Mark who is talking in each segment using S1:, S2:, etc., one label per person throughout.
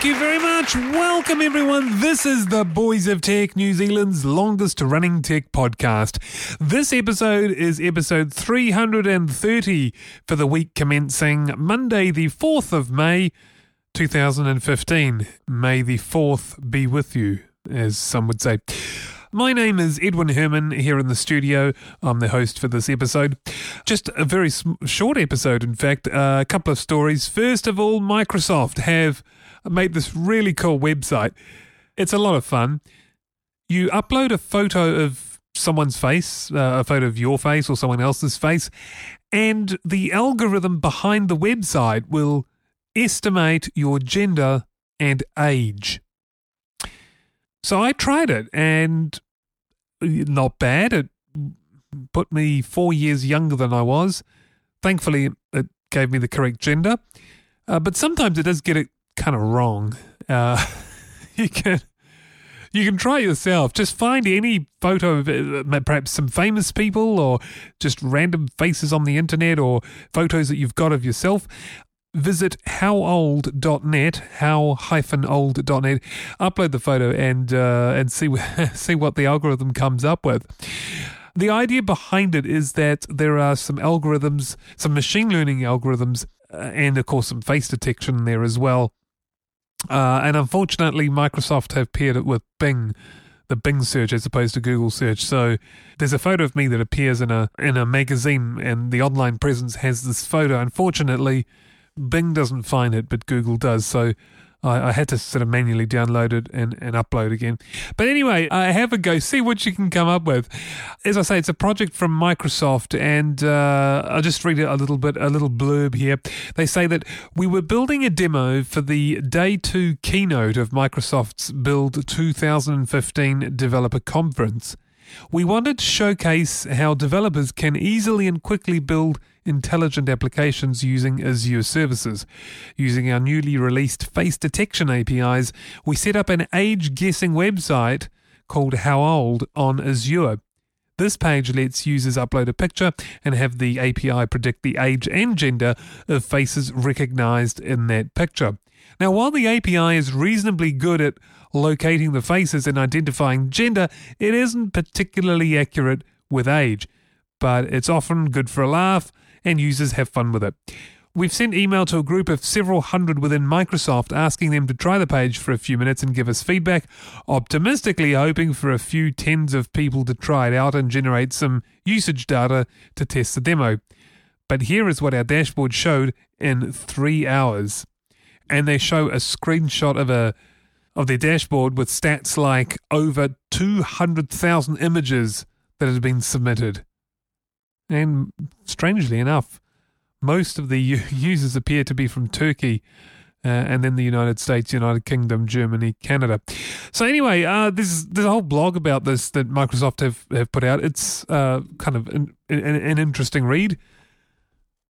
S1: Thank you very much. Welcome, everyone. This is the Boys of Tech, New Zealand's longest running tech podcast. This episode is episode 330 for the week commencing Monday, the 4th of May, 2015. May the 4th be with you, as some would say. My name is Edwin Herman here in the studio. I'm the host for this episode. Just a very sm- short episode, in fact. Uh, a couple of stories. First of all, Microsoft have made this really cool website. It's a lot of fun. You upload a photo of someone's face, uh, a photo of your face or someone else's face, and the algorithm behind the website will estimate your gender and age. So I tried it and not bad. It put me four years younger than I was. Thankfully, it gave me the correct gender. Uh, but sometimes it does get it kind of wrong. Uh, you can you can try yourself. Just find any photo of uh, perhaps some famous people or just random faces on the internet or photos that you've got of yourself. Visit howold.net, how-old.net, upload the photo and uh, and see see what the algorithm comes up with. The idea behind it is that there are some algorithms, some machine learning algorithms, uh, and of course some face detection there as well. Uh, and unfortunately, Microsoft have paired it with Bing, the Bing search as opposed to Google search. So there's a photo of me that appears in a in a magazine, and the online presence has this photo. Unfortunately, Bing doesn't find it, but Google does. So I, I, had to sort of manually download it and, and upload again. But anyway, I have a go, see what you can come up with. As I say, it's a project from Microsoft, and uh, I'll just read a little bit, a little blurb here. They say that we were building a demo for the day two keynote of Microsoft's Build 2015 developer conference. We wanted to showcase how developers can easily and quickly build intelligent applications using Azure services. Using our newly released face detection APIs, we set up an age guessing website called How Old on Azure. This page lets users upload a picture and have the API predict the age and gender of faces recognized in that picture. Now, while the API is reasonably good at locating the faces and identifying gender, it isn't particularly accurate with age, but it's often good for a laugh and users have fun with it. We've sent email to a group of several hundred within Microsoft asking them to try the page for a few minutes and give us feedback, optimistically hoping for a few tens of people to try it out and generate some usage data to test the demo. But here is what our dashboard showed in three hours. And they show a screenshot of a of their dashboard with stats like over 200,000 images that had been submitted. And strangely enough, most of the users appear to be from Turkey. Uh, and then the United States, United Kingdom, Germany, Canada. So anyway, uh, there's there's a whole blog about this that Microsoft have, have put out. It's uh, kind of an, an, an interesting read.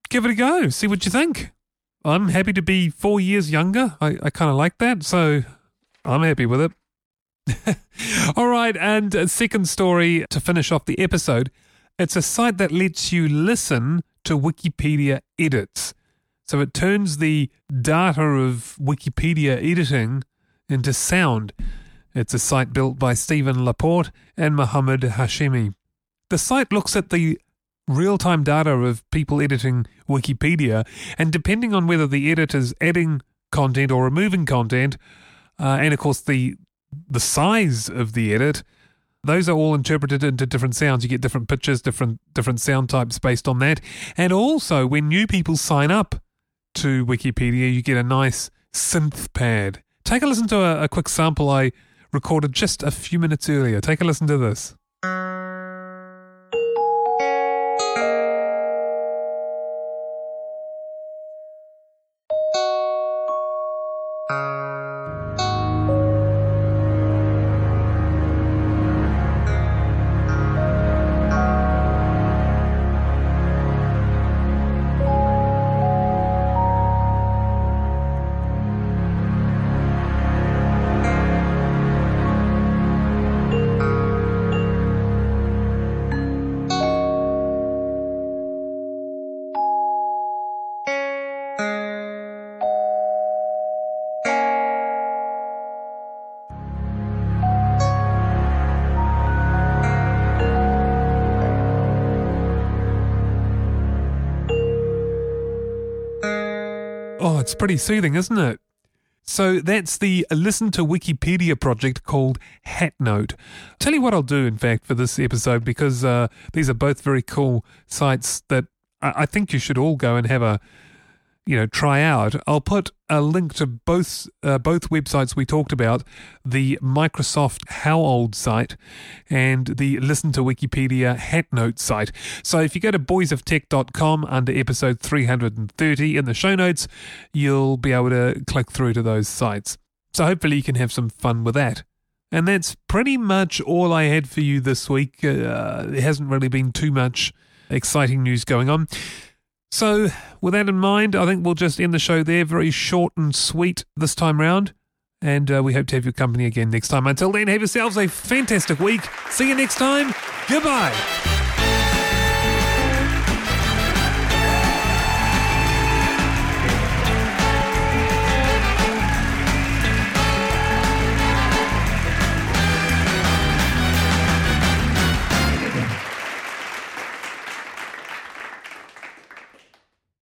S1: Give it a go. See what you think. I'm happy to be four years younger. I, I kind of like that. So I'm happy with it. All right, and a second story to finish off the episode. It's a site that lets you listen to Wikipedia edits. So it turns the data of Wikipedia editing into sound. It's a site built by Stephen Laporte and Mohammed Hashemi. The site looks at the real time data of people editing Wikipedia, and depending on whether the editor's adding content or removing content, uh, and of course the the size of the edit, those are all interpreted into different sounds. You get different pitches, different different sound types based on that. And also, when new people sign up to Wikipedia, you get a nice synth pad. Take a listen to a, a quick sample I recorded just a few minutes earlier. Take a listen to this. Oh, it's pretty soothing, isn't it? So that's the Listen to Wikipedia project called HatNote. Tell you what I'll do, in fact, for this episode, because uh, these are both very cool sites that I think you should all go and have a you know try out i'll put a link to both uh, both websites we talked about the microsoft how old site and the listen to wikipedia hatnote site so if you go to boysoftech.com under episode 330 in the show notes you'll be able to click through to those sites so hopefully you can have some fun with that and that's pretty much all I had for you this week. Uh, there hasn't really been too much exciting news going on. So, with that in mind, I think we'll just end the show there. Very short and sweet this time round. And uh, we hope to have your company again next time. Until then, have yourselves a fantastic week. See you next time. Goodbye.